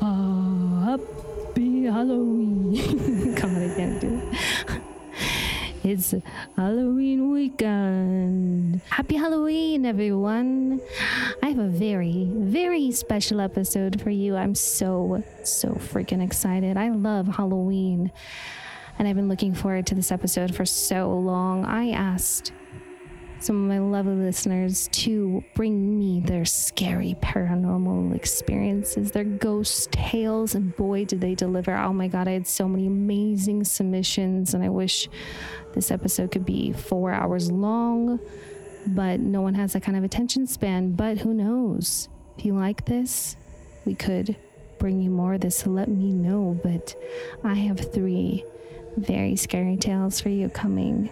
Happy Halloween. God, I can't do it. It's Halloween weekend. Happy Halloween, everyone. I have a very, very special episode for you. I'm so, so freaking excited. I love Halloween. And I've been looking forward to this episode for so long. I asked some of my lovely listeners to bring me their scary paranormal experiences, their ghost tales, and boy, did they deliver. Oh my God, I had so many amazing submissions, and I wish this episode could be four hours long, but no one has that kind of attention span. But who knows? If you like this, we could bring you more of this, so let me know. But I have three very scary tales for you coming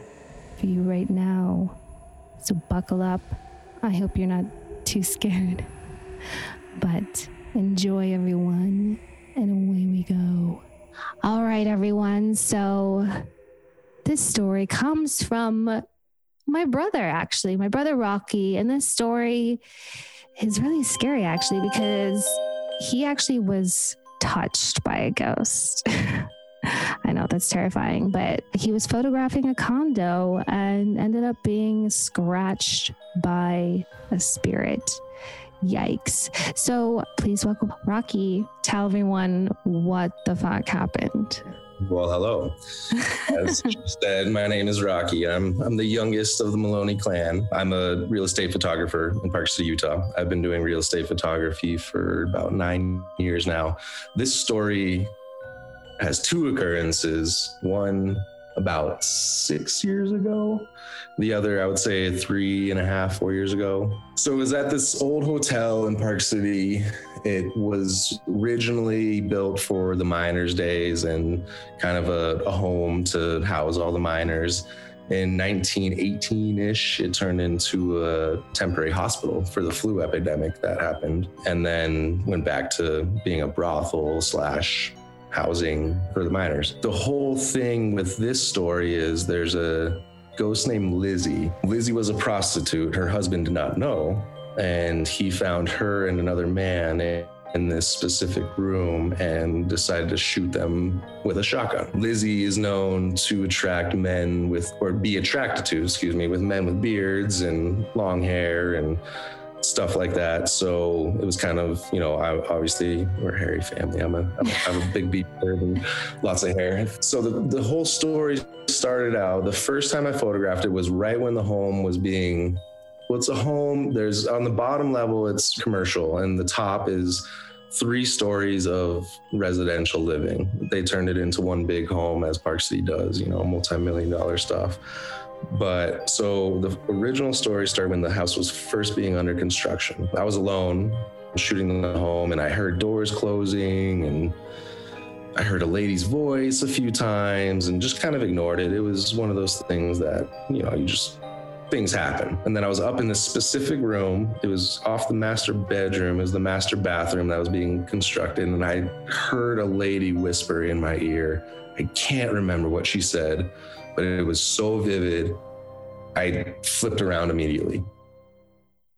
for you right now. So buckle up. I hope you're not too scared. But enjoy, everyone, and away we go. All right, everyone. So this story comes from my brother, actually, my brother Rocky. And this story is really scary, actually, because he actually was touched by a ghost. I know that's terrifying, but he was photographing a condo and ended up being scratched by a spirit. Yikes. So please welcome Rocky. Tell everyone what the fuck happened. Well, hello. As you said, my name is Rocky. I'm I'm the youngest of the Maloney clan. I'm a real estate photographer in Park City, Utah. I've been doing real estate photography for about nine years now. This story has two occurrences. One about six years ago. The other, I would say, three and a half, four years ago. So it was at this old hotel in Park City. It was originally built for the miners' days and kind of a, a home to house all the miners. In 1918 ish, it turned into a temporary hospital for the flu epidemic that happened, and then went back to being a brothel slash housing for the miners. The whole thing with this story is there's a ghost named Lizzie. Lizzie was a prostitute. Her husband did not know, and he found her and another man in this specific room and decided to shoot them with a shotgun. Lizzie is known to attract men with, or be attracted to, excuse me, with men with beards and long hair and stuff like that. So it was kind of, you know, I, obviously we're a hairy family. I'm a, I'm a, I'm a big beard and lots of hair. So the, the whole story started out, the first time I photographed it was right when the home was being, well, it's a home. There's on the bottom level, it's commercial and the top is three stories of residential living. They turned it into one big home as Park City does, you know, multi-million dollar stuff. But so the original story started when the house was first being under construction. I was alone shooting the home and I heard doors closing and I heard a lady's voice a few times and just kind of ignored it. It was one of those things that, you know, you just things happen. And then I was up in this specific room. It was off the master bedroom, it was the master bathroom that was being constructed. And I heard a lady whisper in my ear. I can't remember what she said, but it was so vivid. I flipped around immediately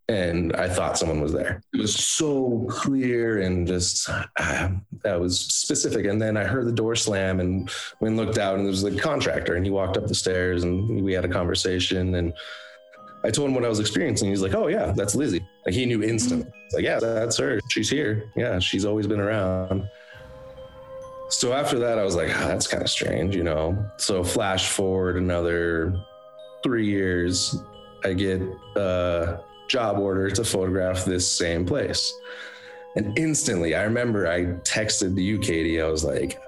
and I thought someone was there. It was so clear and just uh, that was specific. And then I heard the door slam and when looked out and there was the contractor and he walked up the stairs and we had a conversation and I told him what I was experiencing. He's like, "Oh yeah, that's Lizzie." Like he knew instantly. Like, "Yeah, that's her. She's here. Yeah, she's always been around." So after that, I was like, oh, "That's kind of strange," you know. So flash forward another three years, I get a job order to photograph this same place, and instantly, I remember I texted you, Katie. I was like,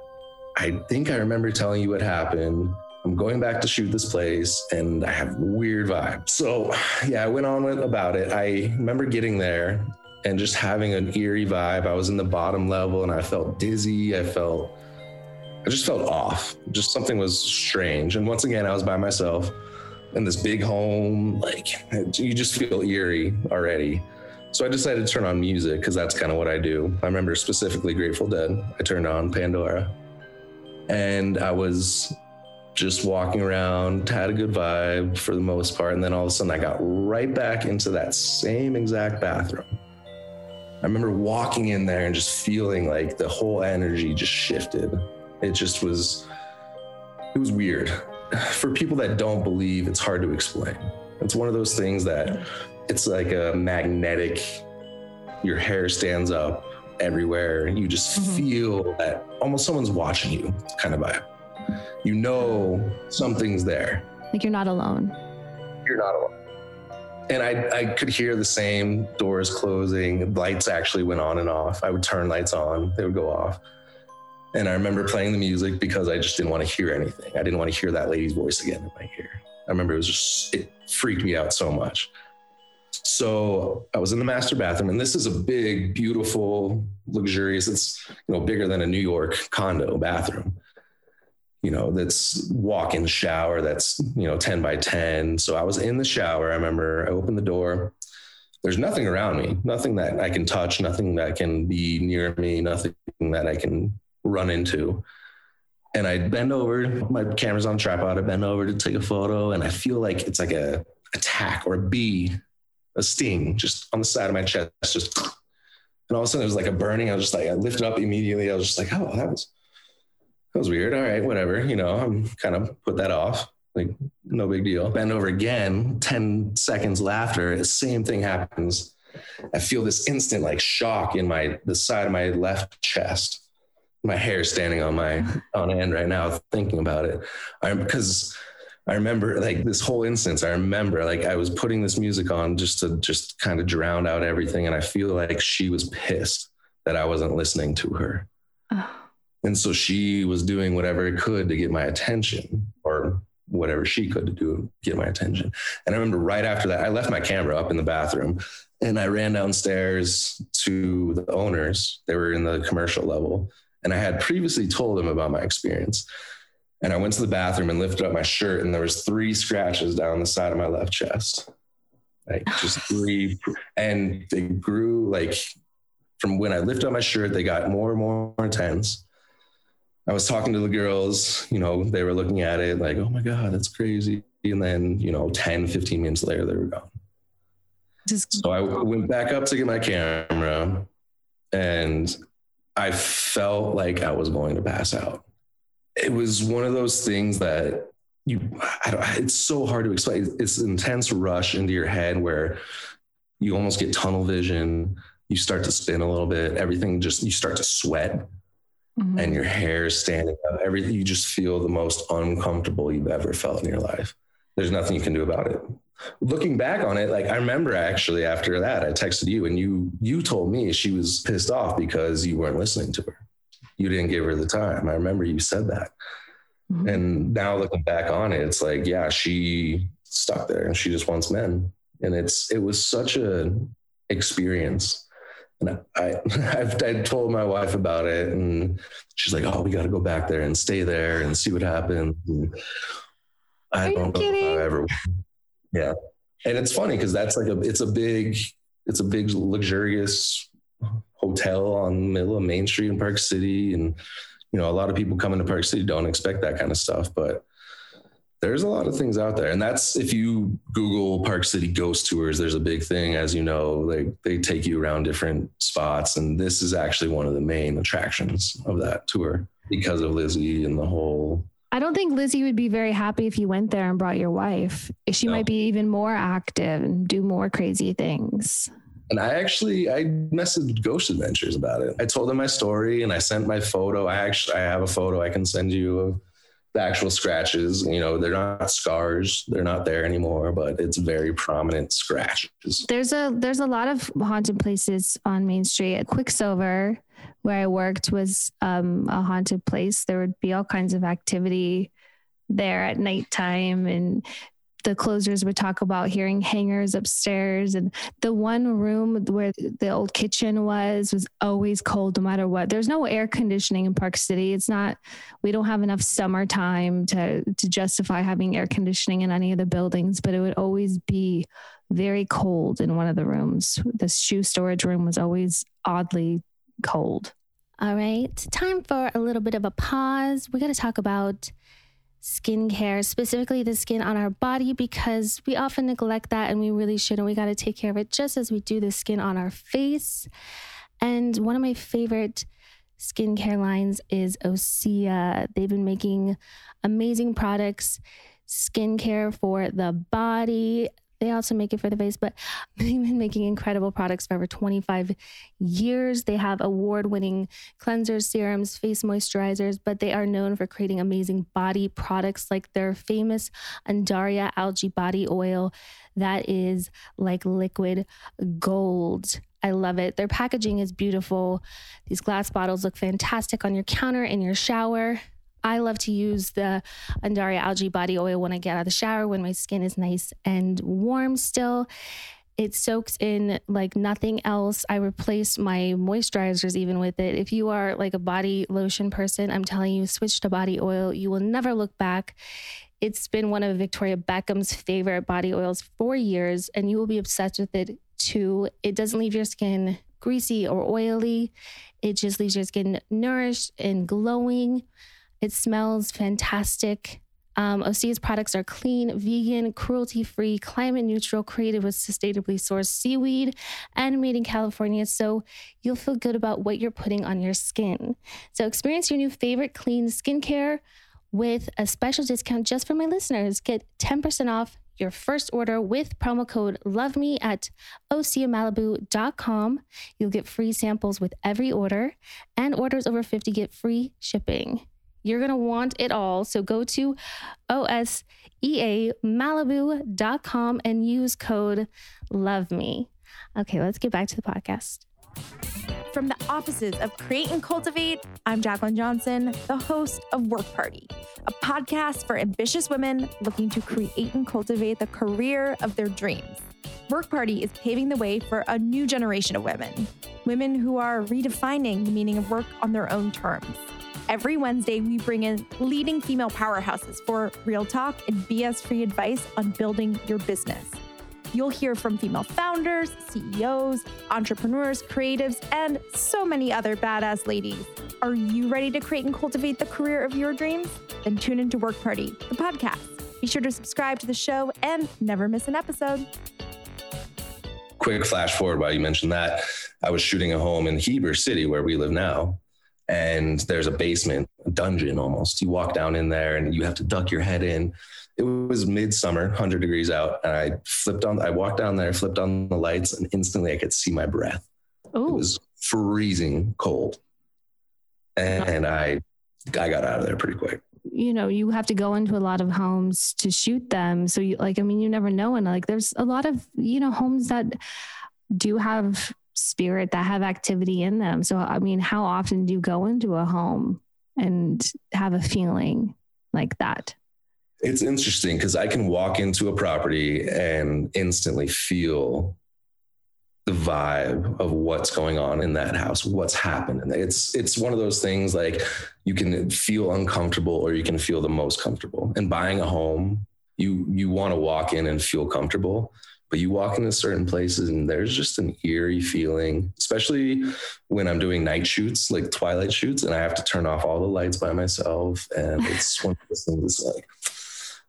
"I think I remember telling you what happened." I'm going back to shoot this place and I have weird vibes. So yeah, I went on about it. I remember getting there and just having an eerie vibe. I was in the bottom level and I felt dizzy. I felt I just felt off. Just something was strange. And once again, I was by myself in this big home. Like you just feel eerie already. So I decided to turn on music because that's kind of what I do. I remember specifically Grateful Dead. I turned on Pandora and I was just walking around, had a good vibe for the most part. And then all of a sudden, I got right back into that same exact bathroom. I remember walking in there and just feeling like the whole energy just shifted. It just was, it was weird. For people that don't believe, it's hard to explain. It's one of those things that it's like a magnetic, your hair stands up everywhere. You just mm-hmm. feel that almost someone's watching you kind of vibe. You know something's there. Like you're not alone. You're not alone. And I, I could hear the same doors closing. Lights actually went on and off. I would turn lights on, they would go off. And I remember playing the music because I just didn't want to hear anything. I didn't want to hear that lady's voice again in my ear. I remember it was just, it freaked me out so much. So I was in the master bathroom, and this is a big, beautiful, luxurious. It's you know bigger than a New York condo bathroom. You know that's walk-in shower. That's you know ten by ten. So I was in the shower. I remember I opened the door. There's nothing around me, nothing that I can touch, nothing that can be near me, nothing that I can run into. And I bend over, my camera's on tripod. I bend over to take a photo, and I feel like it's like a attack or a bee a sting just on the side of my chest, just and all of a sudden it was like a burning. I was just like, I lifted up immediately. I was just like, oh, that was that was weird. All right, whatever. You know, I'm kind of put that off. Like, no big deal. Bend over again, 10 seconds after, the same thing happens. I feel this instant like shock in my the side of my left chest. My hair standing on my on end right now thinking about it. I'm because I remember like this whole instance. I remember like I was putting this music on just to just kind of drown out everything. And I feel like she was pissed that I wasn't listening to her. Oh. And so she was doing whatever it could to get my attention or whatever she could to do get my attention. And I remember right after that, I left my camera up in the bathroom and I ran downstairs to the owners. They were in the commercial level. And I had previously told them about my experience. And I went to the bathroom and lifted up my shirt, and there was three scratches down the side of my left chest, like just three. And they grew like from when I lifted up my shirt, they got more and more intense. I was talking to the girls, you know, they were looking at it like, oh my God, that's crazy. And then, you know, 10, 15 minutes later, they were gone. Just- so I went back up to get my camera and I felt like I was going to pass out. It was one of those things that you it's so hard to explain. It's an intense rush into your head where you almost get tunnel vision. You start to spin a little bit. Everything just you start to sweat mm-hmm. and your hair is standing up everything you just feel the most uncomfortable you've ever felt in your life there's nothing you can do about it looking back on it like i remember actually after that i texted you and you you told me she was pissed off because you weren't listening to her you didn't give her the time. I remember you said that. Mm-hmm. And now looking back on it, it's like, yeah, she stuck there and she just wants men. And it's it was such a experience. And I, I've, I told my wife about it, and she's like, "Oh, we got to go back there and stay there and see what happens." And I Are don't know kidding? if I ever. Yeah, and it's funny because that's like a it's a big it's a big luxurious hotel on the middle of Main Street in Park City. And, you know, a lot of people coming to Park City don't expect that kind of stuff, but there's a lot of things out there. And that's if you Google Park City ghost tours, there's a big thing, as you know, like they take you around different spots. And this is actually one of the main attractions of that tour because of Lizzie and the whole I don't think Lizzie would be very happy if you went there and brought your wife. She no. might be even more active and do more crazy things. And I actually I messaged Ghost Adventures about it. I told them my story and I sent my photo. I actually I have a photo I can send you of the actual scratches. You know, they're not scars, they're not there anymore, but it's very prominent scratches. There's a there's a lot of haunted places on Main Street. At Quicksilver, where I worked, was um, a haunted place. There would be all kinds of activity there at nighttime and the closers would talk about hearing hangers upstairs. And the one room where the old kitchen was was always cold no matter what. There's no air conditioning in park city. It's not we don't have enough summertime to to justify having air conditioning in any of the buildings but it would always be very cold in one of the rooms. The shoe storage room was always oddly cold. All right time for a little bit of a pause. We got to talk about skincare, specifically the skin on our body, because we often neglect that and we really shouldn't. We got to take care of it just as we do the skin on our face. And one of my favorite skincare lines is Osea. They've been making amazing products, skincare for the body, they also make it for the face, but they've been making incredible products for over 25 years. They have award winning cleansers, serums, face moisturizers, but they are known for creating amazing body products like their famous Undaria algae body oil that is like liquid gold. I love it. Their packaging is beautiful. These glass bottles look fantastic on your counter in your shower. I love to use the Undaria algae body oil when I get out of the shower when my skin is nice and warm still. It soaks in like nothing else. I replace my moisturizers even with it. If you are like a body lotion person, I'm telling you, switch to body oil. You will never look back. It's been one of Victoria Beckham's favorite body oils for years, and you will be obsessed with it too. It doesn't leave your skin greasy or oily, it just leaves your skin nourished and glowing. It smells fantastic. Um, Osea's products are clean, vegan, cruelty free, climate neutral, created with sustainably sourced seaweed, and made in California. So you'll feel good about what you're putting on your skin. So experience your new favorite clean skincare with a special discount just for my listeners. Get 10% off your first order with promo code LOVEME at oseamalibu.com. You'll get free samples with every order, and orders over 50 get free shipping. You're going to want it all. So go to oseamalibu.com and use code LOVE ME. Okay, let's get back to the podcast. From the offices of Create and Cultivate, I'm Jaclyn Johnson, the host of Work Party, a podcast for ambitious women looking to create and cultivate the career of their dreams. Work Party is paving the way for a new generation of women, women who are redefining the meaning of work on their own terms. Every Wednesday, we bring in leading female powerhouses for real talk and BS free advice on building your business. You'll hear from female founders, CEOs, entrepreneurs, creatives, and so many other badass ladies. Are you ready to create and cultivate the career of your dreams? Then tune into Work Party, the podcast. Be sure to subscribe to the show and never miss an episode. Quick flash forward while you mentioned that. I was shooting a home in Heber City, where we live now and there's a basement, a dungeon almost. You walk down in there and you have to duck your head in. It was midsummer, 100 degrees out, and I flipped on. I walked down there, flipped on the lights, and instantly I could see my breath. Ooh. It was freezing cold, and I I got out of there pretty quick. You know, you have to go into a lot of homes to shoot them. So, you like, I mean, you never know. And like, there's a lot of you know homes that do have spirit that have activity in them. So, I mean, how often do you go into a home and have a feeling like that? It's interesting because I can walk into a property and instantly feel the vibe of what's going on in that house, what's happening. It's it's one of those things like you can feel uncomfortable or you can feel the most comfortable. And buying a home, you you want to walk in and feel comfortable but you walk into certain places and there's just an eerie feeling, especially when I'm doing night shoots, like twilight shoots, and I have to turn off all the lights by myself. And it's one of those things like,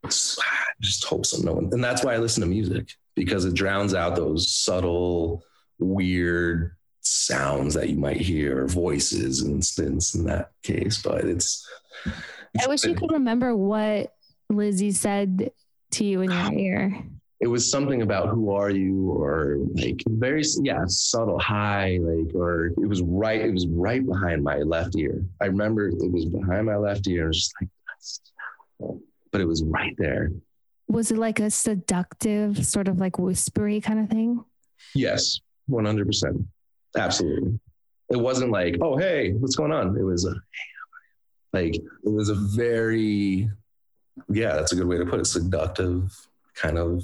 I just hope so no one, and that's why I listen to music because it drowns out those subtle, weird sounds that you might hear, voices, and instance in that case. But it's, it's I wish you could remember what Lizzie said to you in your ear it was something about who are you or like very yeah subtle high like or it was right it was right behind my left ear. I remember it was behind my left ear it was just like but it was right there. Was it like a seductive sort of like whispery kind of thing? Yes 100% absolutely. It wasn't like oh hey what's going on? It was a, like it was a very yeah, that's a good way to put it. Seductive kind of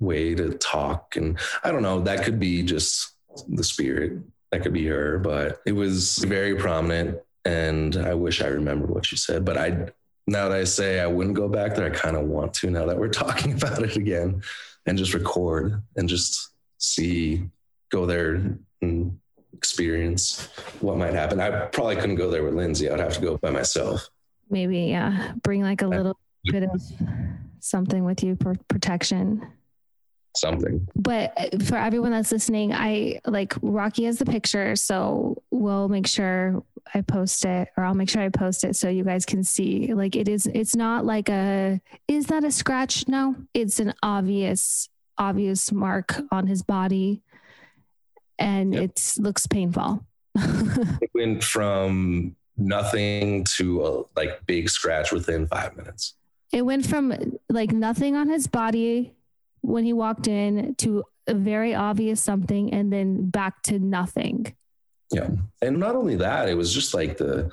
way to talk. And I don't know, that could be just the spirit. That could be her, but it was very prominent. And I wish I remembered what she said, but I, now that I say I wouldn't go back there, I kind of want to now that we're talking about it again and just record and just see, go there and experience what might happen. I probably couldn't go there with Lindsay. I'd have to go by myself. Maybe, yeah. Bring like a uh, little bit of something with you for protection. Something. But uh, for everyone that's listening, I like Rocky has the picture. So we'll make sure I post it or I'll make sure I post it so you guys can see. Like it is, it's not like a, is that a scratch? No, it's an obvious, obvious mark on his body and Yep. it looks painful. It went from nothing to a like big scratch within five minutes. It went from like nothing on his body when he walked in to a very obvious something and then back to nothing. Yeah. And not only that, it was just like the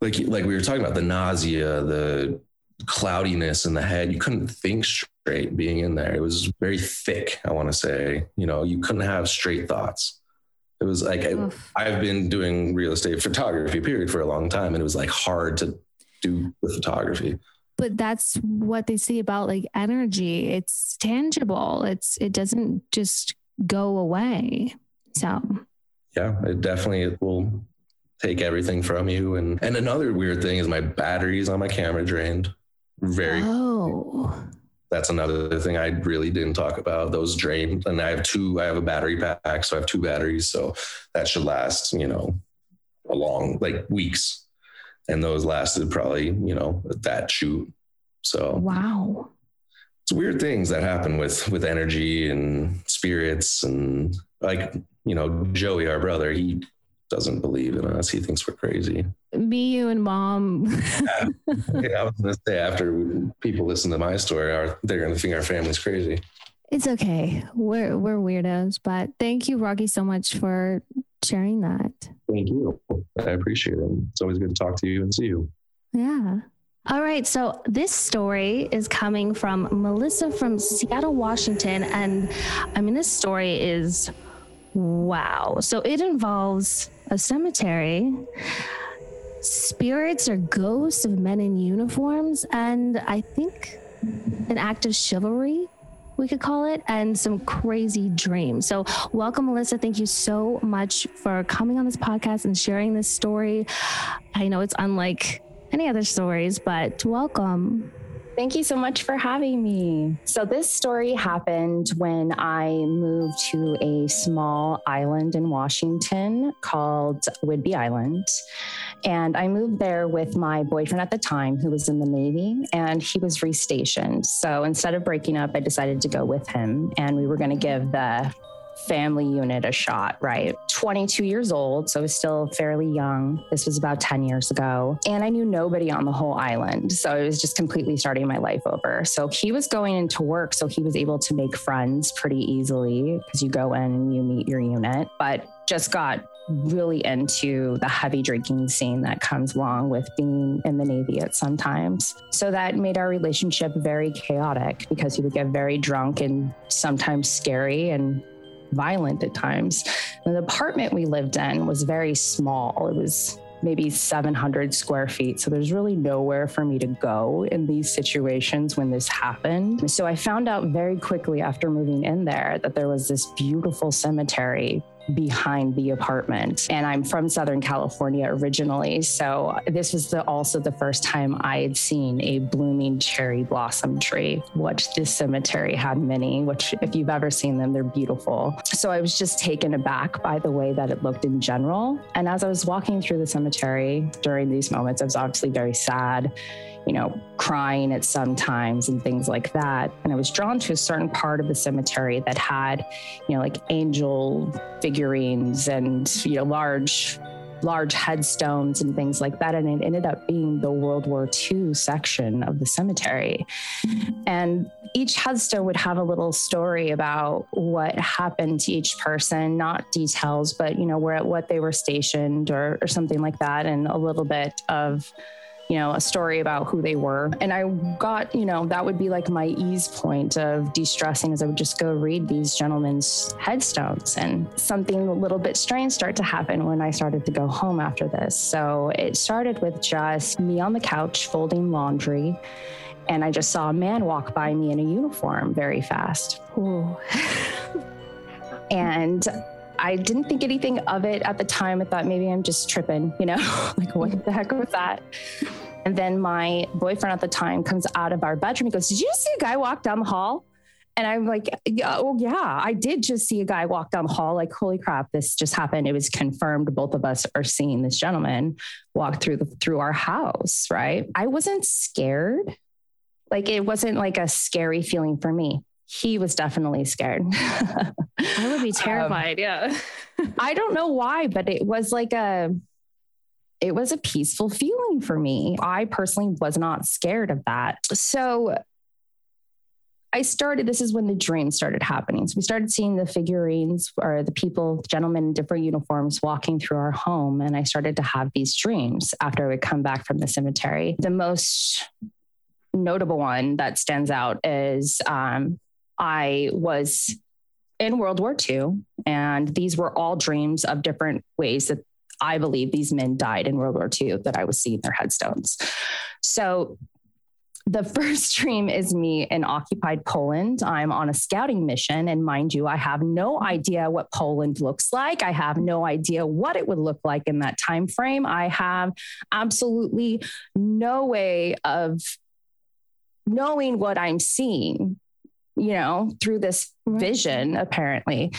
like like we were talking about the nausea, the cloudiness in the head. You couldn't think straight being in there. It was very thick, I want to say. You know, you couldn't have straight thoughts. It was like I. I've been doing real estate photography period for a long time and it was like hard to do the photography. But that's what they say about like energy. It's tangible. It's it doesn't just go away. So yeah, it definitely will take everything from you. And and another weird thing is my batteries on my camera drained. Very oh that's another thing I really didn't talk about. Those drained. And I have two, I have a battery pack, so I have two batteries. So that should last, you know, a long like weeks. And those lasted probably, you know, that shoot. So wow. it's weird things that happen with with energy and spirits and like you know joey our brother he doesn't believe in us he thinks we're crazy Me, you, and mom. yeah, i was gonna say after people listen to my story are they're gonna think our family's crazy it's okay. We're we're weirdos, but thank you, Rocky, so much for sharing that. thank you i appreciate it it's always good to talk to you and see you Yeah. All right, so this story is coming from Melissa from Seattle, Washington. And I mean, this story is wow. So it involves a cemetery, spirits or ghosts of men in uniforms, and I think an act of chivalry. We could call it, and some crazy dreams. So, welcome, Melissa. Thank you so much for coming on this podcast and sharing this story. I know it's unlike any other stories, but welcome. Thank you so much for having me. So, this story happened when I moved to a small island in Washington called Whidbey Island. And I moved there with my boyfriend at the time, who was in the Navy, and he was restationed. So, instead of breaking up, I decided to go with him, and we were going to give the family unit a shot, right? 22 years old, so I was still fairly young. This was about 10 years ago. And I knew nobody on the whole island. So I was just completely starting my life over. So he was going into work, so he was able to make friends pretty easily because you go in and you meet your unit, but just got really into the heavy drinking scene that comes along with being in the Navy at sometimes. So that made our relationship very chaotic because he would get very drunk and sometimes scary and violent at times. And the apartment we lived in was very small. It was maybe 700 square feet. So there's really nowhere for me to go in these situations when this happened. So I found out very quickly after moving in there that there was this beautiful cemetery behind the apartment. And I'm from Southern California originally. So this was the, also the first time I had seen a blooming cherry blossom tree, which this cemetery had many, which if you've ever seen them, they're beautiful. So I was just taken aback by the way that it looked in general. And as I was walking through the cemetery during these moments, I was obviously very sad you know, crying at some times and things like that. And I was drawn to a certain part of the cemetery that had, you know, like angel figurines and, you know, large large headstones and things like that. And it ended up being the World War II section of the cemetery. And each headstone would have a little story about what happened to each person, not details, but you know, where at what they were stationed or, or something like that, and a little bit of you know, a story about who they were. And I got, you know, that would be like my ease point of de stressing as I would just go read these gentlemen's headstones. And something a little bit strange started to happen when I started to go home after this. So it started with just me on the couch folding laundry. And I just saw a man walk by me in a uniform very fast. and I didn't think anything of it at the time. I thought maybe I'm just tripping, you know, like what the heck was that? And then my boyfriend at the time comes out of our bedroom. He goes, Did you just see a guy walk down the hall? And I'm like, oh, yeah, I did just see a guy walk down the hall. Like, holy crap, this just happened. It was confirmed. Both of us are seeing this gentleman walk through the, through our house. Right. I wasn't scared. Like, it wasn't like a scary feeling for me he was definitely scared. I would be um, terrified. Um, yeah. I don't know why, but it was like a it was a peaceful feeling for me. I personally was not scared of that. So I started, this is when the dreams started happening. So we started seeing the figurines or the people, gentlemen in different uniforms walking through our home. And I started to have these dreams after I would come back from the cemetery. The most notable one that stands out is um, I was in World War II, and these were all dreams of different ways that I believe these men died in World War II that I was seeing their headstones. So the first dream is me in occupied Poland. I'm on a scouting mission. And mind you, I have no idea what Poland looks like. I have no idea what it would look like in that time frame. I have absolutely no way of knowing what I'm seeing you know, through this vision, apparently.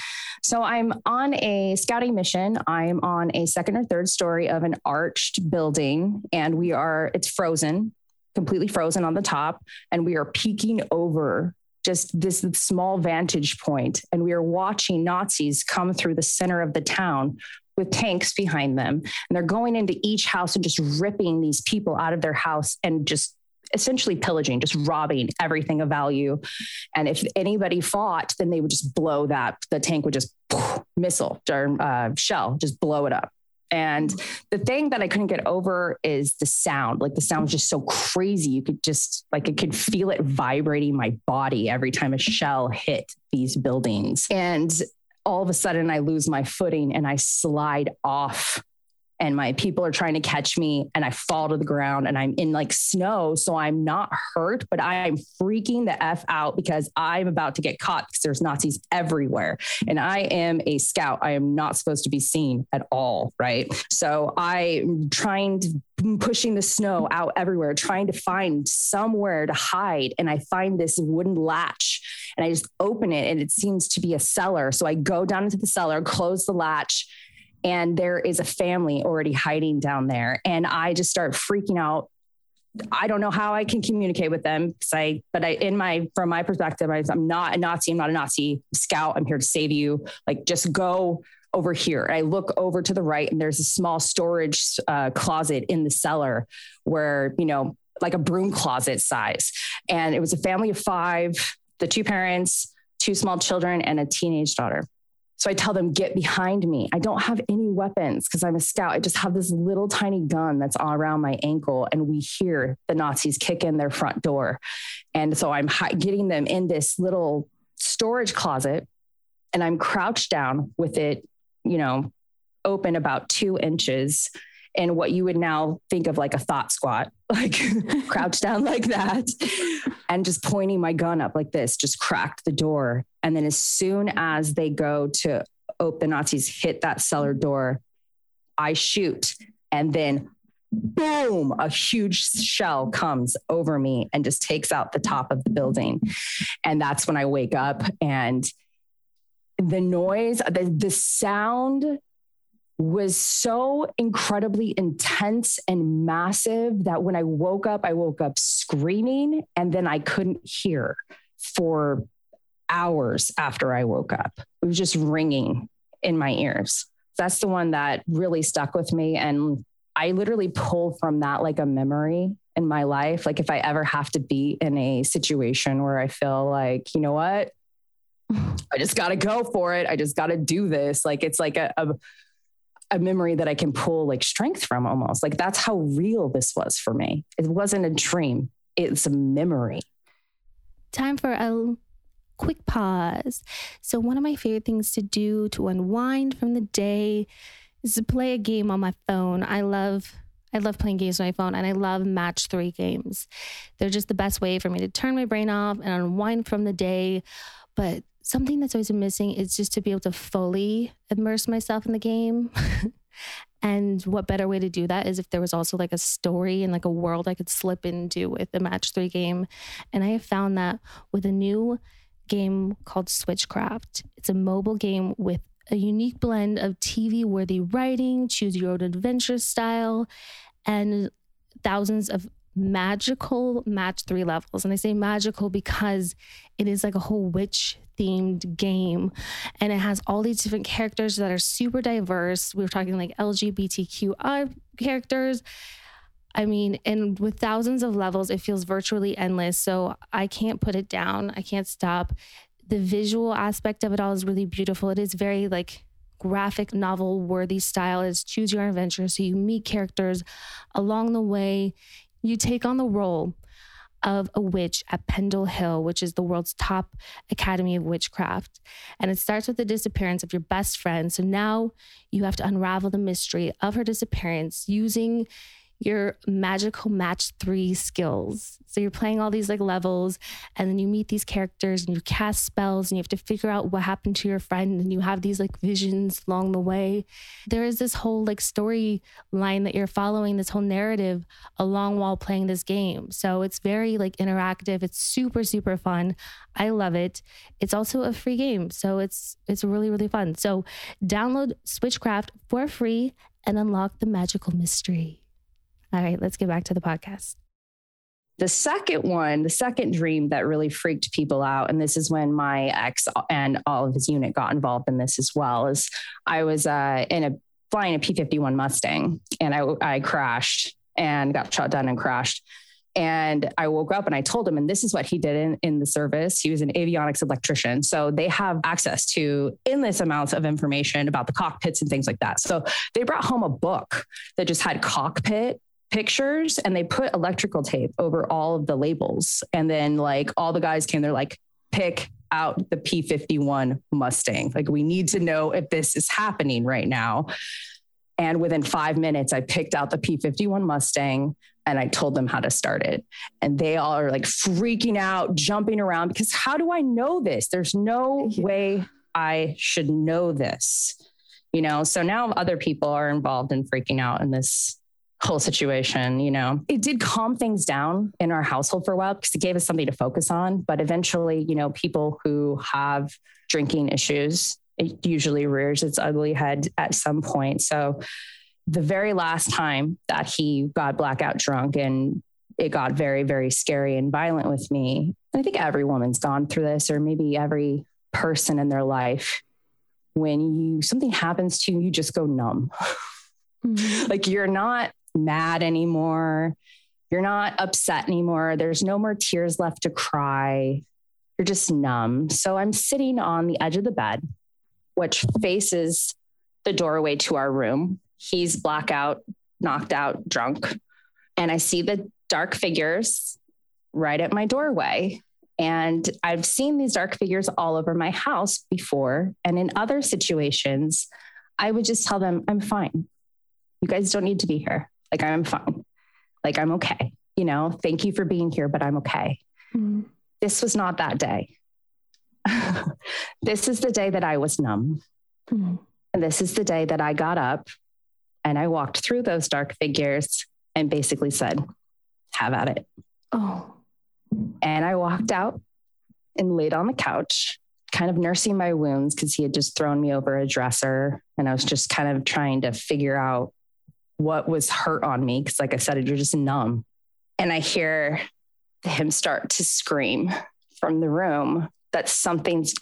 So I'm on a scouting mission. I'm on a second or third story of an arched building, and we are, it's frozen, completely frozen on the top, and we are peeking over just this small vantage point, and we are watching Nazis come through the center of the town with tanks behind them. And they're going into each house and just ripping these people out of their house and just essentially pillaging, just robbing everything of value. And if anybody fought, then they would just blow that, the tank would just missile or uh, shell, just blow it up. And the thing that I couldn't get over is the sound. Like the sound was just so crazy. You could just like I could feel it vibrating my body every time a shell hit these buildings. And all of a sudden I lose my footing and I slide off and my people are trying to catch me and I fall to the ground and I'm in like snow. So I'm not hurt, but I'm freaking the F out because I'm about to get caught because there's Nazis everywhere. And I am a scout. I am not supposed to be seen at all. Right. So I'm trying to pushing the snow out everywhere, trying to find somewhere to hide. And I find this wooden latch and I just open it and it seems to be a cellar. So I go down into the cellar, close the latch and there is a family already hiding down there and i just start freaking out I don't know how I can communicate with them I, but I, in my, from my perspective, I, am not a Nazi. I'm not a Nazi scout. I'm here to save you. Like, just go over here. I look over to the right and there's a small storage uh, closet in the cellar where, you know, like a broom closet size. And it was a family of five, the two parents, two small children, and a teenage daughter. So I tell them, get behind me. I don't have any weapons because I'm a scout. I just have this little tiny gun that's all around my ankle. And we hear the Nazis kick in their front door. And so I'm getting them in this little storage closet and I'm crouched down with it, you know, open about two inches in what you would now think of like a thought squat, like crouched down like that, and just pointing my gun up like this, just cracked the door. And then as soon as they go to open, the Nazis hit that cellar door, I shoot. And then boom, a huge shell comes over me and just takes out the top of the building. And that's when I wake up and the noise, the, the sound was so incredibly intense and massive that when I woke up, I woke up screaming and then I couldn't hear for hours after I woke up. It was just ringing in my ears. That's the one that really stuck with me. And I literally pull from that like a memory in my life. Like if I ever have to be in a situation where I feel like, you know what? I just got to go for it. I just got to do this. Like it's like a, a a memory that I can pull like strength from almost. Like that's how real this was for me. It wasn't a dream, it's a memory. Time for a quick pause. So, one of my favorite things to do to unwind from the day is to play a game on my phone. I love I love playing games on my phone and I love match three games. They're just the best way for me to turn my brain off and unwind from the day. But something that's always been missing is just to be able to fully immerse myself in the game. and what better way to do that is if there was also like a story and like a world I could slip into with the match three game. And I have found that with a new game called Switchcraft. It's a mobile game with a unique blend of TV worthy writing, choose your own adventure style, and thousands of magical match three levels. And I say magical because it is like a whole witch themed game and it has all these different characters that are super diverse. We were talking like LGBTQI characters. I mean, and with thousands of levels, it feels virtually endless. So I can't put it down. I can't stop. The visual aspect of it all is really beautiful. It is very like graphic novel worthy style. It's choose your adventure. So you meet characters along the way. You take on the role of a witch at Pendle Hill, which is the world's top academy of witchcraft. And it starts with the disappearance of your best friend. So now you have to unravel the mystery of her disappearance using your magical match three skills. So you're playing all these like levels, and then you meet these characters and you cast spells, and you have to figure out what happened to your friend, and you have these like visions along the way. There is this whole like story line that you're following, this whole narrative along while playing this game. So it's very like interactive. It's super super fun. I love it. It's also a free game, so it's it's really really fun. So download Switchcraft for free and unlock the magical mystery. All right, let's get back to the podcast. The second one, the second dream that really freaked people out, and this is when my ex and all of his unit got involved in this as well, is I was uh, in a flying a P 51 Mustang and I, I crashed and got shot down and crashed. And I woke up and I told him, and this is what he did in, in the service. He was an avionics electrician. So they have access to endless amounts of information about the cockpits and things like that. So they brought home a book that just had cockpit pictures and they put electrical tape over all of the labels. And then like all the guys came, they're like, pick out the P51 Mustang. Like we need to know if this is happening right now. And within five minutes, I picked out the P51 Mustang and I told them how to start it. And they all are like freaking out, jumping around because how do I know this? There's no way I should know this. You know, so now other people are involved in freaking out in this whole situation, you know, it did calm things down in our household for a while because it gave us something to focus on. But eventually, you know, people who have drinking issues, it usually rears its ugly head at some point. So the very last time that he got blackout drunk and it got very, very scary and violent with me. I think every woman's gone through this, or maybe every person in their life. When you something happens to you, you just go numb. Mm-hmm. like you're not mad anymore. You're not upset anymore. There's no more tears left to cry. You're just numb. So I'm sitting on the edge of the bed, which faces the doorway to our room. He's blackout, knocked out, drunk. And I see the dark figures right at my doorway. And I've seen these dark figures all over my house before. And in other situations, I would just tell them, I'm fine. You guys don't need to be here. Like I'm fine. Like I'm okay. You know, thank you for being here, but I'm okay. Mm-hmm. This was not that day. this is the day that I was numb. Mm-hmm. And this is the day that I got up and I walked through those dark figures and basically said, have at it. Oh. And I walked out and laid on the couch, kind of nursing my wounds because he had just thrown me over a dresser. And I was just kind of trying to figure out what was hurt on me. Cause like I said, you're just numb. And I hear him start to scream from the room that something's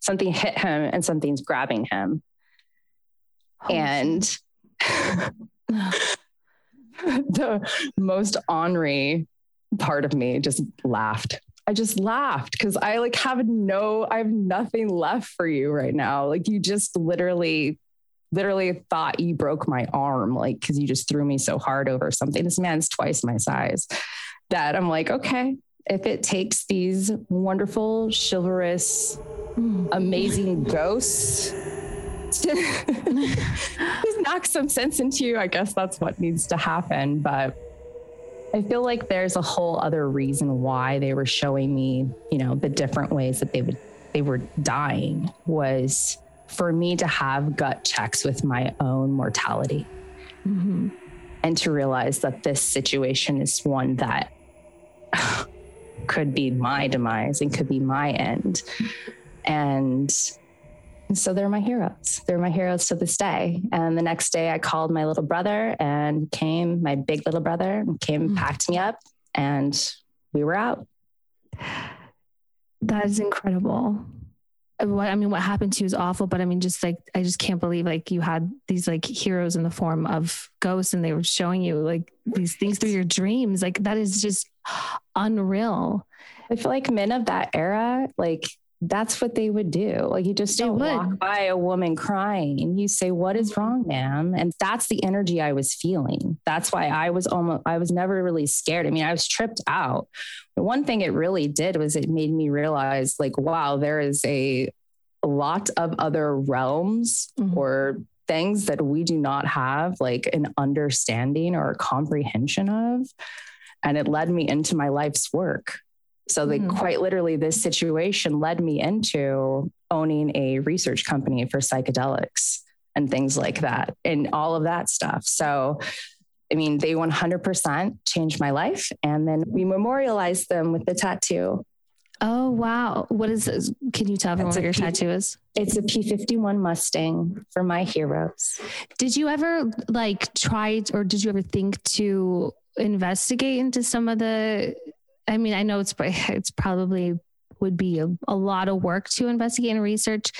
something hit him and something's grabbing him. Oh, and the most ornery part of me just laughed. I just laughed because I like have no, I have nothing left for you right now. Like you just literally literally thought you broke my arm, like, because you just threw me so hard over something. This man's twice my size. That I'm like, okay, if it takes these wonderful, chivalrous, hmm. amazing ghosts to knock some sense into you, I guess that's what needs to happen. But I feel like there's a whole other reason why they were showing me, you know, the different ways that they would they were dying was for me to have gut checks with my own mortality. Mm-hmm. And to realize that this situation is one that could be my demise and could be my end. And so they're my heroes. They're my heroes to this day. And the next day I called my little brother and came, my big little brother came, mm. packed me up, and we were out. That is incredible. What I mean, what happened to you is awful, but I mean, just like I just can't believe like you had these like heroes in the form of ghosts, and they were showing you like these things through your dreams. Like that is just unreal. I feel like men of that era, like that's what they would do. Like you just don't walk by a woman crying. and You say, "What is wrong, ma'am?" And that's the energy I was feeling. That's why I was almost I was never really scared. I mean, I was tripped out. But one thing it really did was it made me realize like, wow, there is a, lot of other realms mm-hmm. or things that we do not have like an understanding or a comprehension of. And it led me into my life's work so they mm-hmm. quite literally this situation led me into owning a research company for psychedelics and things like that and all of that stuff. So I mean, they 100% changed my life. And then we memorialized them with the tattoo. Oh, wow. What is this? Can you tell everyone what your P- tattoo is? It's a P51 Mustang for my heroes. Did you ever like try or did you ever think to investigate into some of the I mean, I know it's it's probably would be a, a, lot of work to investigate and research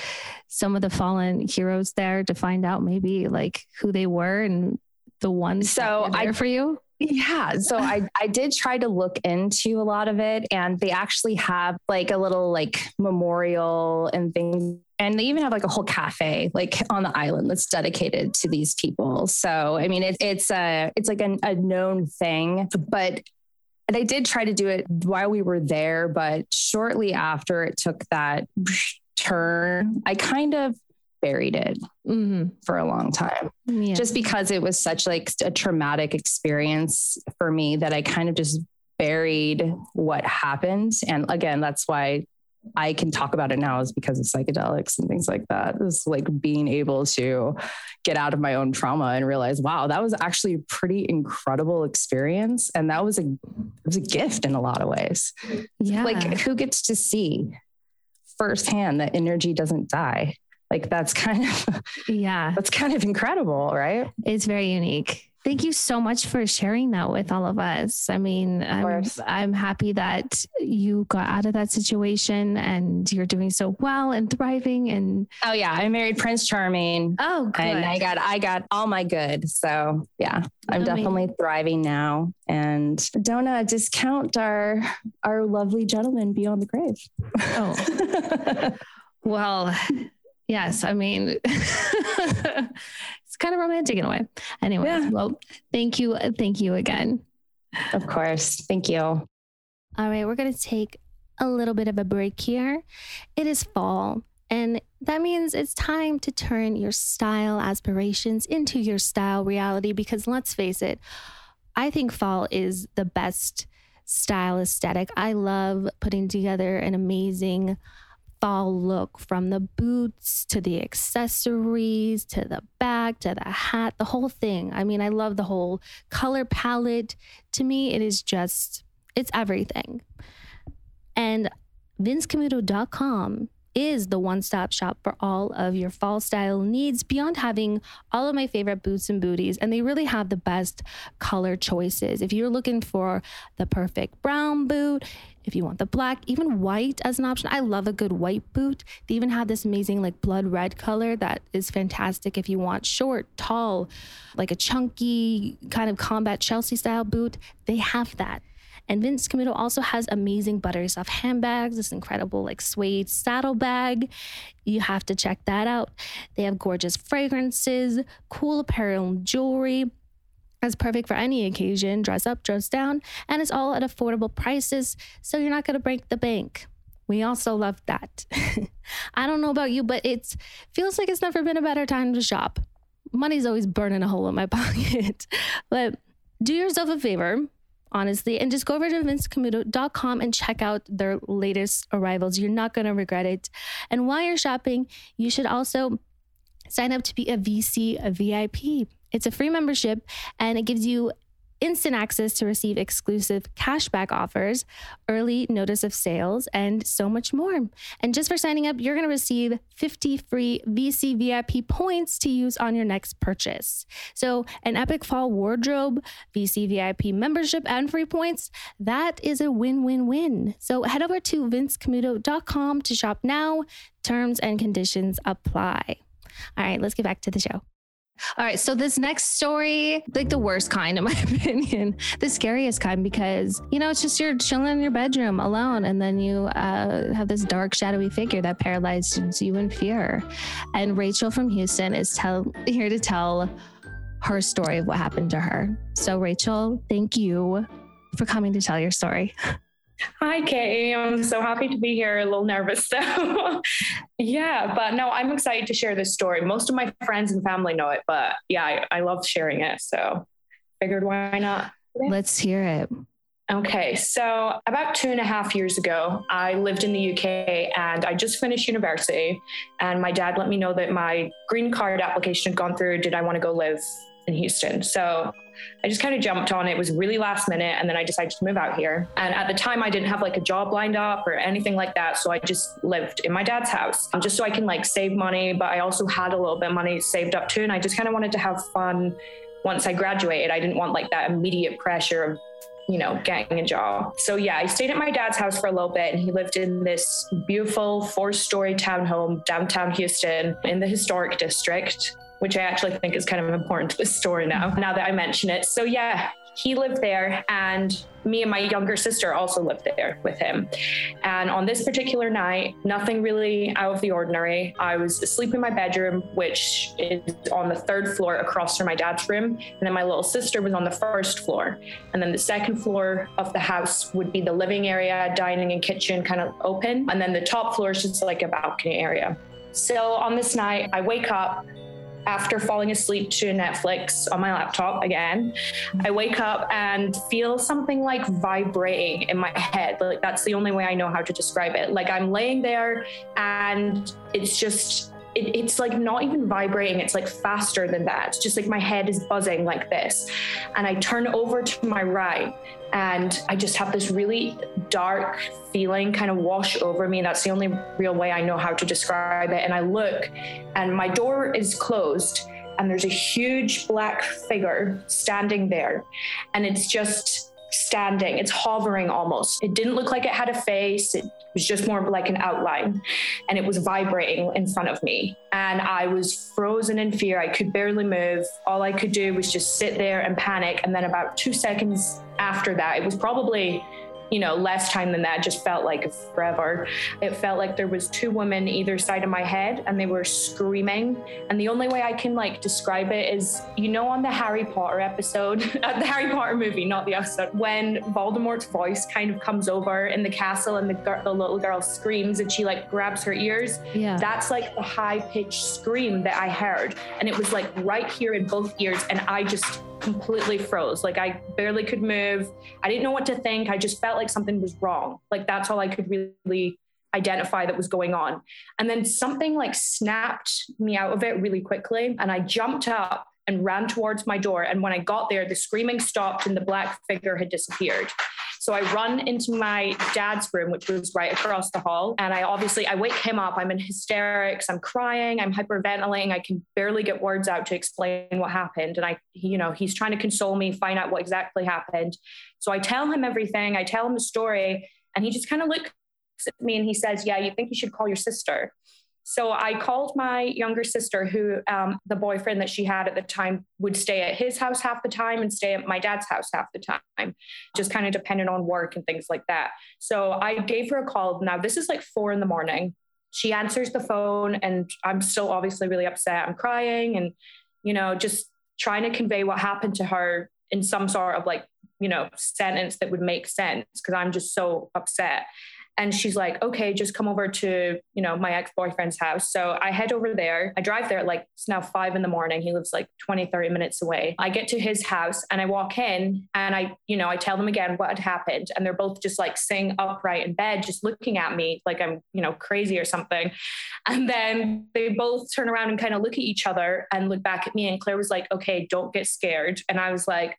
some of the fallen heroes there to find out maybe like who they were and the ones so I for you. Yeah. So I, I did try to look into a lot of it and they actually have like a little like memorial and things. And they even have like a whole cafe like on the island that's dedicated to these people. So I mean it, it's a it's like a, a known thing, but and I did try to do it while we were there, but shortly after it took that turn, I kind of buried it mm-hmm. for a long time yeah. just because it was such like a traumatic experience for me that I kind of just buried what happened. And again, that's why I can talk about it now is because of psychedelics and things like that. It's like being able to get out of my own trauma and realize, wow, that was actually a pretty incredible experience. And that was a it was a gift in a lot of ways. Yeah. Like who gets to see firsthand that energy doesn't die? Like that's kind of yeah, that's kind of incredible, right? It's very unique. Thank you so much for sharing that with all of us. I mean, I'm, I'm happy that you got out of that situation and you're doing so well and thriving. And oh yeah, I married Prince Charming. Oh, good. and I got I got all my good. So yeah, I'm Amazing. definitely thriving now. And don't uh, discount our our lovely gentleman beyond the grave. Oh, well. Yes, I mean, it's kind of romantic in a way. Anyway, yeah. well, thank you. Uh, thank you again. Of course. Thank you. All right, we're going to take a little bit of a break here. It is fall, and that means it's time to turn your style aspirations into your style reality because let's face it, I think fall is the best style aesthetic. I love putting together an amazing fall look from the boots to the accessories to the bag to the hat, the whole thing. I mean, I love the whole color palette. To me, it is just, it's everything. And vincecamuto.com is the one stop shop for all of your fall style needs beyond having all of my favorite boots and booties. And they really have the best color choices. If you're looking for the perfect brown boot, if you want the black, even white as an option. I love a good white boot. They even have this amazing like blood red color that is fantastic if you want short, tall, like a chunky kind of combat Chelsea style boot. They have that. And Vince Camuto also has amazing buttery soft handbags, this incredible like suede saddle bag. You have to check that out. They have gorgeous fragrances, cool apparel and jewelry. It's perfect for any occasion, dress up, dress down, and it's all at affordable prices, so you're not going to break the bank. We also love that. I don't know about you, but it feels like it's never been a better time to shop. Money's always burning a hole in my pocket. but do yourself a favor, honestly, and just go over to vincecamuto.com and check out their latest arrivals. You're not going to regret it. And while you're shopping, you should also sign up to be a VC, a VIP. It's a free membership and it gives you instant access to receive exclusive cashback offers, early notice of sales, and so much more. And just for signing up, you're going to receive 50 free VC VIP points to use on your next purchase. So, an epic fall wardrobe, VC VIP membership, and free points that is a win win win. So, head over to vincecamuto.com to shop now. Terms and conditions apply. All right, let's get back to the show. All right. So this next story, like the worst kind, in my opinion, the scariest kind, because you know it's just you're chilling in your bedroom alone, and then you uh, have this dark, shadowy figure that paralyzes you in fear. And Rachel from Houston is tell here to tell her story of what happened to her. So Rachel, thank you for coming to tell your story. Hi, Katie. I'm so happy to be here. A little nervous though. yeah, but no, I'm excited to share this story. Most of my friends and family know it, but yeah, I, I love sharing it. So figured why not? Let's hear it. Okay, so about two and a half years ago, I lived in the UK and I just finished university. And my dad let me know that my green card application had gone through. Did I want to go live in Houston? So I just kind of jumped on it. it was really last minute and then I decided to move out here. And at the time I didn't have like a job lined up or anything like that. So I just lived in my dad's house um, just so I can like save money. But I also had a little bit of money saved up too. And I just kind of wanted to have fun once I graduated. I didn't want like that immediate pressure of you know, getting a job. So yeah, I stayed at my dad's house for a little bit and he lived in this beautiful four story townhome downtown Houston in the historic district which I actually think is kind of important to the story now, now that I mention it. So, yeah, he lived there, and me and my younger sister also lived there with him. And on this particular night, nothing really out of the ordinary. I was asleep in my bedroom, which is on the third floor across from my dad's room. And then my little sister was on the first floor. And then the second floor of the house would be the living area, dining and kitchen kind of open. And then the top floor is just like a balcony area. So on this night, I wake up after falling asleep to Netflix on my laptop again, I wake up and feel something like vibrating in my head. Like that's the only way I know how to describe it. Like I'm laying there and it's just it, it's like not even vibrating it's like faster than that. Just like my head is buzzing like this. And i turn over to my right and i just have this really dark feeling kind of wash over me. That's the only real way i know how to describe it. And i look and my door is closed and there's a huge black figure standing there. And it's just standing. It's hovering almost. It didn't look like it had a face. It was just more like an outline and it was vibrating in front of me. And I was frozen in fear. I could barely move. All I could do was just sit there and panic. And then about two seconds after that, it was probably you know, less time than that just felt like forever. It felt like there was two women either side of my head and they were screaming. And the only way I can like describe it is, you know, on the Harry Potter episode, uh, the Harry Potter movie, not the episode, when Voldemort's voice kind of comes over in the castle and the, the little girl screams and she like grabs her ears. Yeah. That's like the high pitched scream that I heard. And it was like right here in both ears. And I just completely froze. Like I barely could move. I didn't know what to think. I just felt like something was wrong. Like that's all I could really identify that was going on. And then something like snapped me out of it really quickly. And I jumped up and ran towards my door. And when I got there, the screaming stopped and the black figure had disappeared. So I run into my dad's room, which was right across the hall. And I obviously, I wake him up. I'm in hysterics. I'm crying. I'm hyperventilating. I can barely get words out to explain what happened. And I, you know, he's trying to console me, find out what exactly happened. So I tell him everything. I tell him the story. And he just kind of looks at me and he says, Yeah, you think you should call your sister. So I called my younger sister, who um, the boyfriend that she had at the time would stay at his house half the time and stay at my dad's house half the time, just kind of dependent on work and things like that. So I gave her a call. Now, this is like four in the morning. She answers the phone, and I'm still obviously really upset. I'm crying and, you know, just trying to convey what happened to her in some sort of like, you know, sentence that would make sense because I'm just so upset and she's like okay just come over to you know my ex-boyfriend's house. So i head over there. I drive there like it's now five in the morning. He lives like 20 30 minutes away. I get to his house and i walk in and i you know i tell them again what had happened. And they're both just like sitting upright in bed just looking at me like i'm you know crazy or something. And then they both turn around and kind of look at each other and look back at me. And claire was like okay don't get scared. And i was like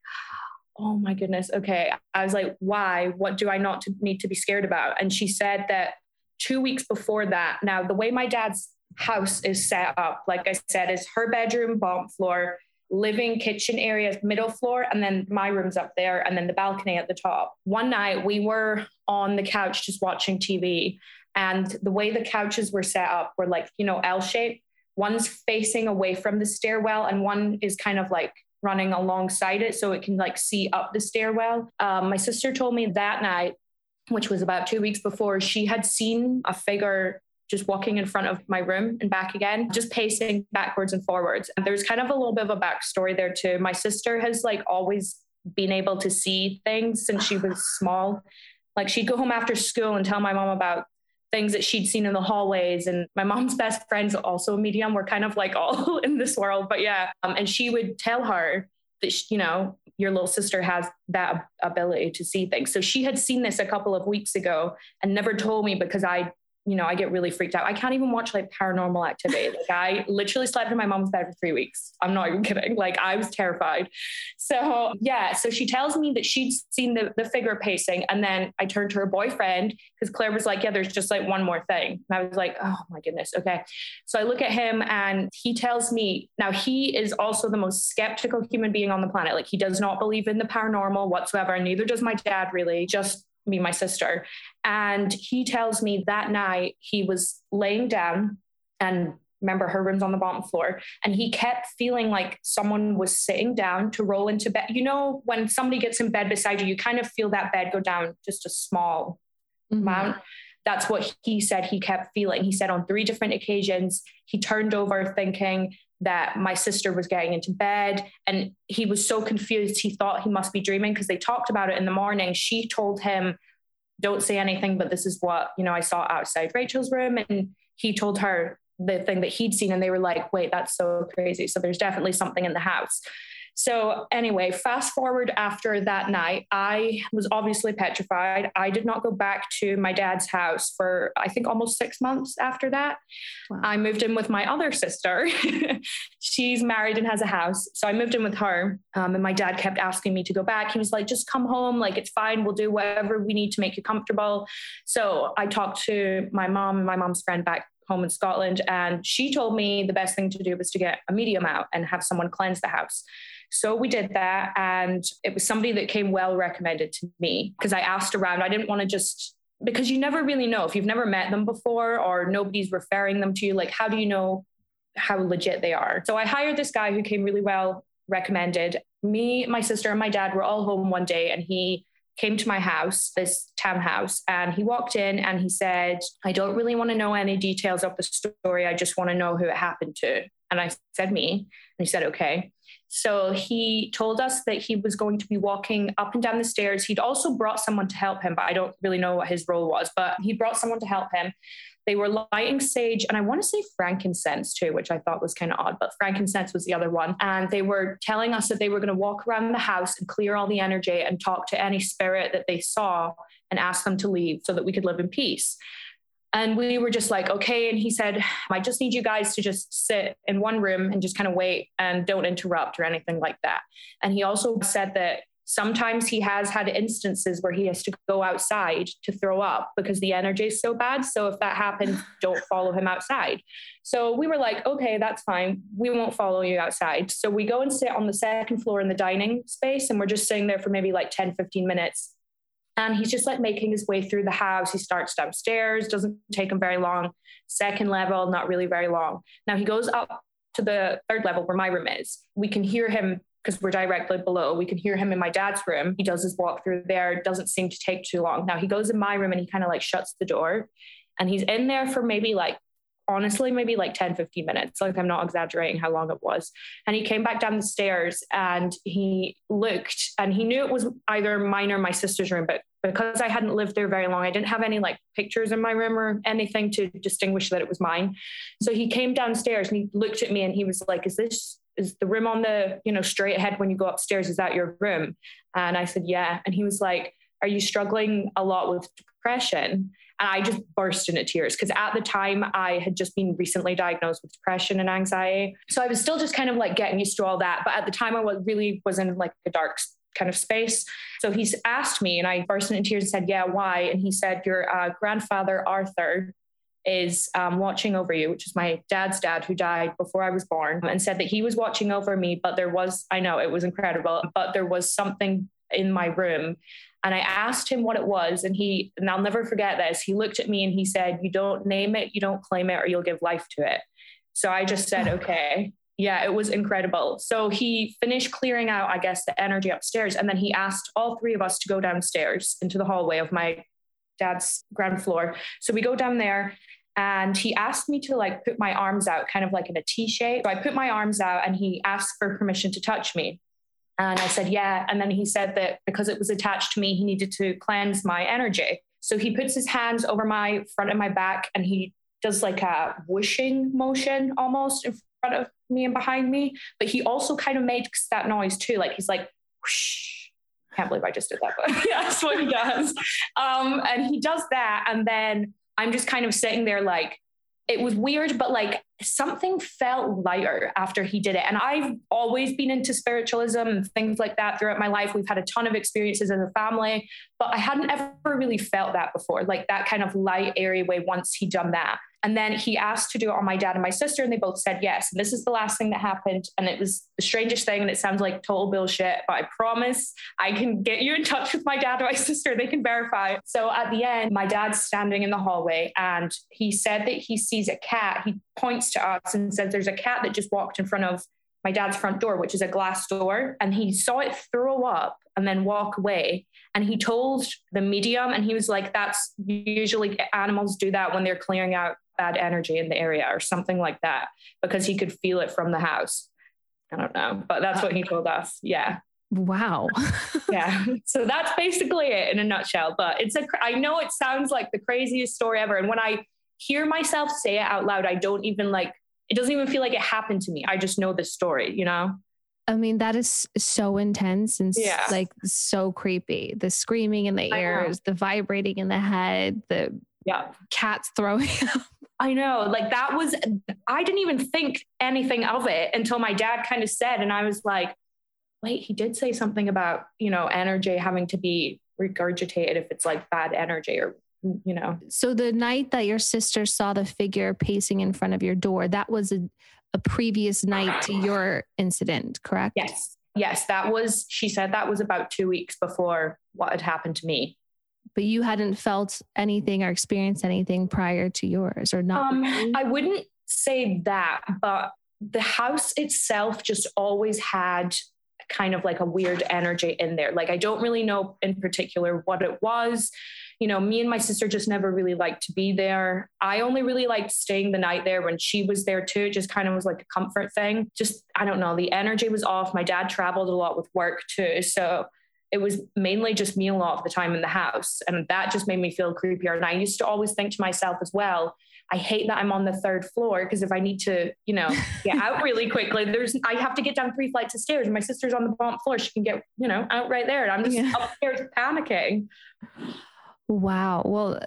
oh my goodness, okay. I was like, why? What do I not to need to be scared about? And she said that two weeks before that, now the way my dad's house is set up, like I said, is her bedroom, bottom floor, living kitchen area, middle floor, and then my room's up there, and then the balcony at the top. One night we were on the couch just watching TV, and the way the couches were set up were like, you know, L shaped. One's facing away from the stairwell, and one is kind of like running alongside it so it can like see up the stairwell. Um, my sister told me that night, which was about two weeks before, she had seen a figure just walking in front of my room and back again, just pacing backwards and forwards. And there's kind of a little bit of a backstory there too. My sister has like always been able to see things since she was small. Like she'd go home after school and tell my mom about things that she'd seen in the hallways. And my mom's best friend's also a medium. We're kind of like all in this world, but yeah. Um, and she would tell her that, she, you know, your little sister has that ability to see things. So she had seen this a couple of weeks ago and never told me because I you know, I get really freaked out. I can't even watch like paranormal activity. Like I literally slept in my mom's bed for three weeks. I'm not even kidding. Like I was terrified. So yeah, so she tells me that she'd seen the, the figure pacing. And then I turned to her boyfriend because Claire was like, yeah, there's just like one more thing. And I was like, oh my goodness. Okay. So I look at him and he tells me now he is also the most skeptical human being on the planet. Like he does not believe in the paranormal whatsoever. And neither does my dad really. Just me, my sister. And he tells me that night he was laying down and remember her room's on the bottom floor and he kept feeling like someone was sitting down to roll into bed you know when somebody gets in bed beside you you kind of feel that bed go down just a small mm-hmm. amount that's what he said he kept feeling. He said on three different occasions he turned over thinking that my sister was getting into bed and he was so confused he thought he must be dreaming because they talked about it in the morning. She told him don't say anything but this is what you know i saw outside rachel's room. And he told her the thing that he'd seen and they were like wait that's so crazy. So there's definitely something in the house so, anyway, fast forward after that night, I was obviously petrified. I did not go back to my dad's house for, I think, almost six months after that. Wow. I moved in with my other sister. She's married and has a house. So, I moved in with her. Um, and my dad kept asking me to go back. He was like, just come home. Like, it's fine. We'll do whatever we need to make you comfortable. So, I talked to my mom and my mom's friend back home in Scotland. And she told me the best thing to do was to get a medium out and have someone cleanse the house. So we did that. And it was somebody that came well recommended to me because I asked around. I didn't want to just, because you never really know if you've never met them before or nobody's referring them to you. Like, how do you know how legit they are? So I hired this guy who came really well recommended. Me, my sister, and my dad were all home one day and he came to my house, this townhouse, and he walked in and he said, I don't really want to know any details of the story. I just want to know who it happened to. And I said, Me. And he said, Okay. So he told us that he was going to be walking up and down the stairs. He'd also brought someone to help him, but I don't really know what his role was, but he brought someone to help him. They were lighting sage and I want to say frankincense too, which I thought was kind of odd, but frankincense was the other one. And they were telling us that they were going to walk around the house and clear all the energy and talk to any spirit that they saw and ask them to leave so that we could live in peace. And we were just like, okay. And he said, I just need you guys to just sit in one room and just kind of wait and don't interrupt or anything like that. And he also said that sometimes he has had instances where he has to go outside to throw up because the energy is so bad. So if that happens, don't follow him outside. So we were like, okay, that's fine. We won't follow you outside. So we go and sit on the second floor in the dining space and we're just sitting there for maybe like 10, 15 minutes And he's just like making his way through the house. He starts downstairs, doesn't take him very long. Second level, not really very long. Now he goes up to the third level where my room is. We can hear him because we're directly below. We can hear him in my dad's room. He does his walk through there. doesn't seem to take too long. Now he goes in my room and he kind of like shuts the door and he's in there for maybe like honestly maybe like 10 15 minutes like i'm not exaggerating how long it was and he came back down the stairs and he looked and he knew it was either mine or my sister's room but because i hadn't lived there very long i didn't have any like pictures in my room or anything to distinguish that it was mine so he came downstairs and he looked at me and he was like is this is the room on the you know straight ahead when you go upstairs is that your room and i said yeah and he was like are you struggling a lot with depression and I just burst into tears because at the time I had just been recently diagnosed with depression and anxiety. So I was still just kind of like getting used to all that. But at the time I was really was in like a dark kind of space. So he's asked me and I burst into tears and said, Yeah, why? And he said, Your uh, grandfather, Arthur, is um, watching over you, which is my dad's dad who died before I was born, and said that he was watching over me. But there was, I know it was incredible, but there was something in my room and I asked him what it was. And he, and I'll never forget this, he looked at me and he said, You don't name it, you don't claim it, or you'll give life to it. So I just said, Okay. Yeah, it was incredible. So he finished clearing out, I guess, the energy upstairs. And then he asked all three of us to go downstairs into the hallway of my dad's ground floor. So we go down there and he asked me to like put my arms out kind of like in a T shape. So I put my arms out and he asked for permission to touch me. And I said, yeah. And then he said that because it was attached to me, he needed to cleanse my energy. So he puts his hands over my front and my back and he does like a whooshing motion almost in front of me and behind me. But he also kind of makes that noise too. Like he's like, whoosh. Can't believe I just did that, but yeah, that's what he does. Um, and he does that. And then I'm just kind of sitting there like, it was weird, but like something felt lighter after he did it. And I've always been into spiritualism and things like that throughout my life. We've had a ton of experiences as a family, but I hadn't ever really felt that before, like that kind of light, airy way once he'd done that. And then he asked to do it on my dad and my sister, and they both said yes. And this is the last thing that happened. And it was the strangest thing. And it sounds like total bullshit, but I promise I can get you in touch with my dad and my sister. They can verify. So at the end, my dad's standing in the hallway and he said that he sees a cat. He points to us and says, There's a cat that just walked in front of my dad's front door, which is a glass door. And he saw it throw up and then walk away. And he told the medium, and he was like, That's usually animals do that when they're clearing out bad energy in the area or something like that because he could feel it from the house. I don't know, but that's what he told us. Yeah. Wow. yeah. So that's basically it in a nutshell. But it's a, I know it sounds like the craziest story ever. And when I hear myself say it out loud, I don't even like, it doesn't even feel like it happened to me. I just know the story, you know? I mean, that is so intense and yeah. like so creepy. The screaming in the ears, the vibrating in the head, the yeah. cats throwing up. I know, like that was, I didn't even think anything of it until my dad kind of said, and I was like, wait, he did say something about, you know, energy having to be regurgitated if it's like bad energy or, you know. So the night that your sister saw the figure pacing in front of your door, that was a, a previous night to your incident, correct? Yes. Yes. That was, she said that was about two weeks before what had happened to me but you hadn't felt anything or experienced anything prior to yours or not? Um, I wouldn't say that, but the house itself just always had kind of like a weird energy in there. Like, I don't really know in particular what it was. You know, me and my sister just never really liked to be there. I only really liked staying the night there when she was there too. It just kind of was like a comfort thing. Just, I don't know, the energy was off. My dad traveled a lot with work too. So it was mainly just me a lot of the time in the house. And that just made me feel creepier. And I used to always think to myself as well, I hate that I'm on the third floor because if I need to, you know, get out really quickly, there's I have to get down three flights of stairs. And my sister's on the bottom floor. She can get, you know, out right there. And I'm just yeah. upstairs panicking. Wow. Well,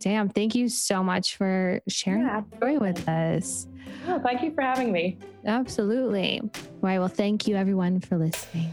damn, thank you so much for sharing yeah. that story with us. Oh, thank you for having me. Absolutely. All right. Well, thank you everyone for listening.